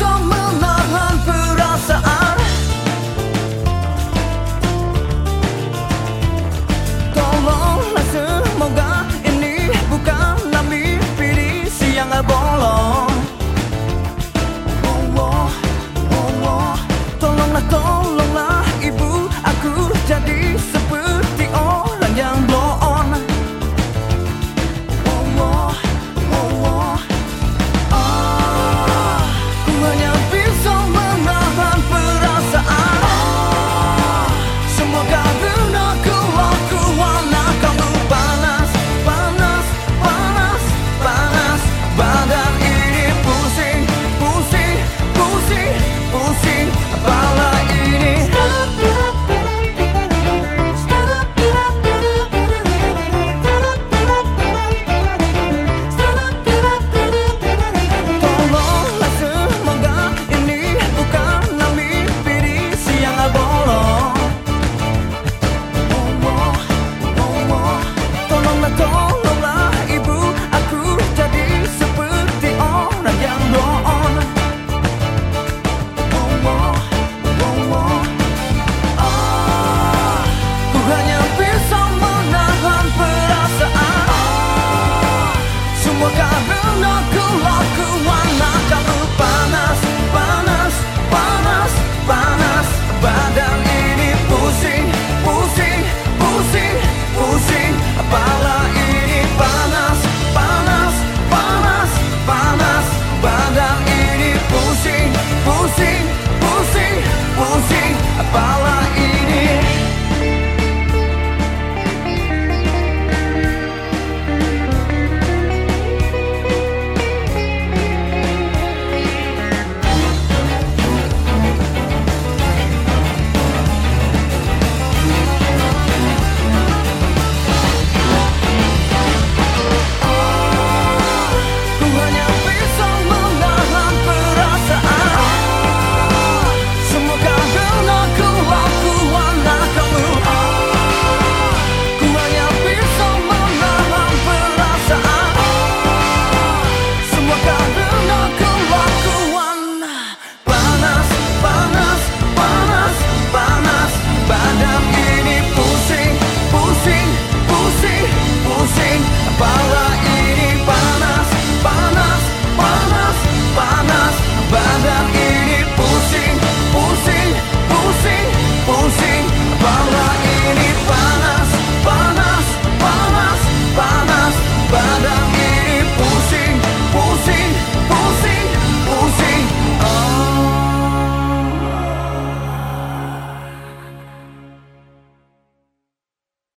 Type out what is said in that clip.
so much.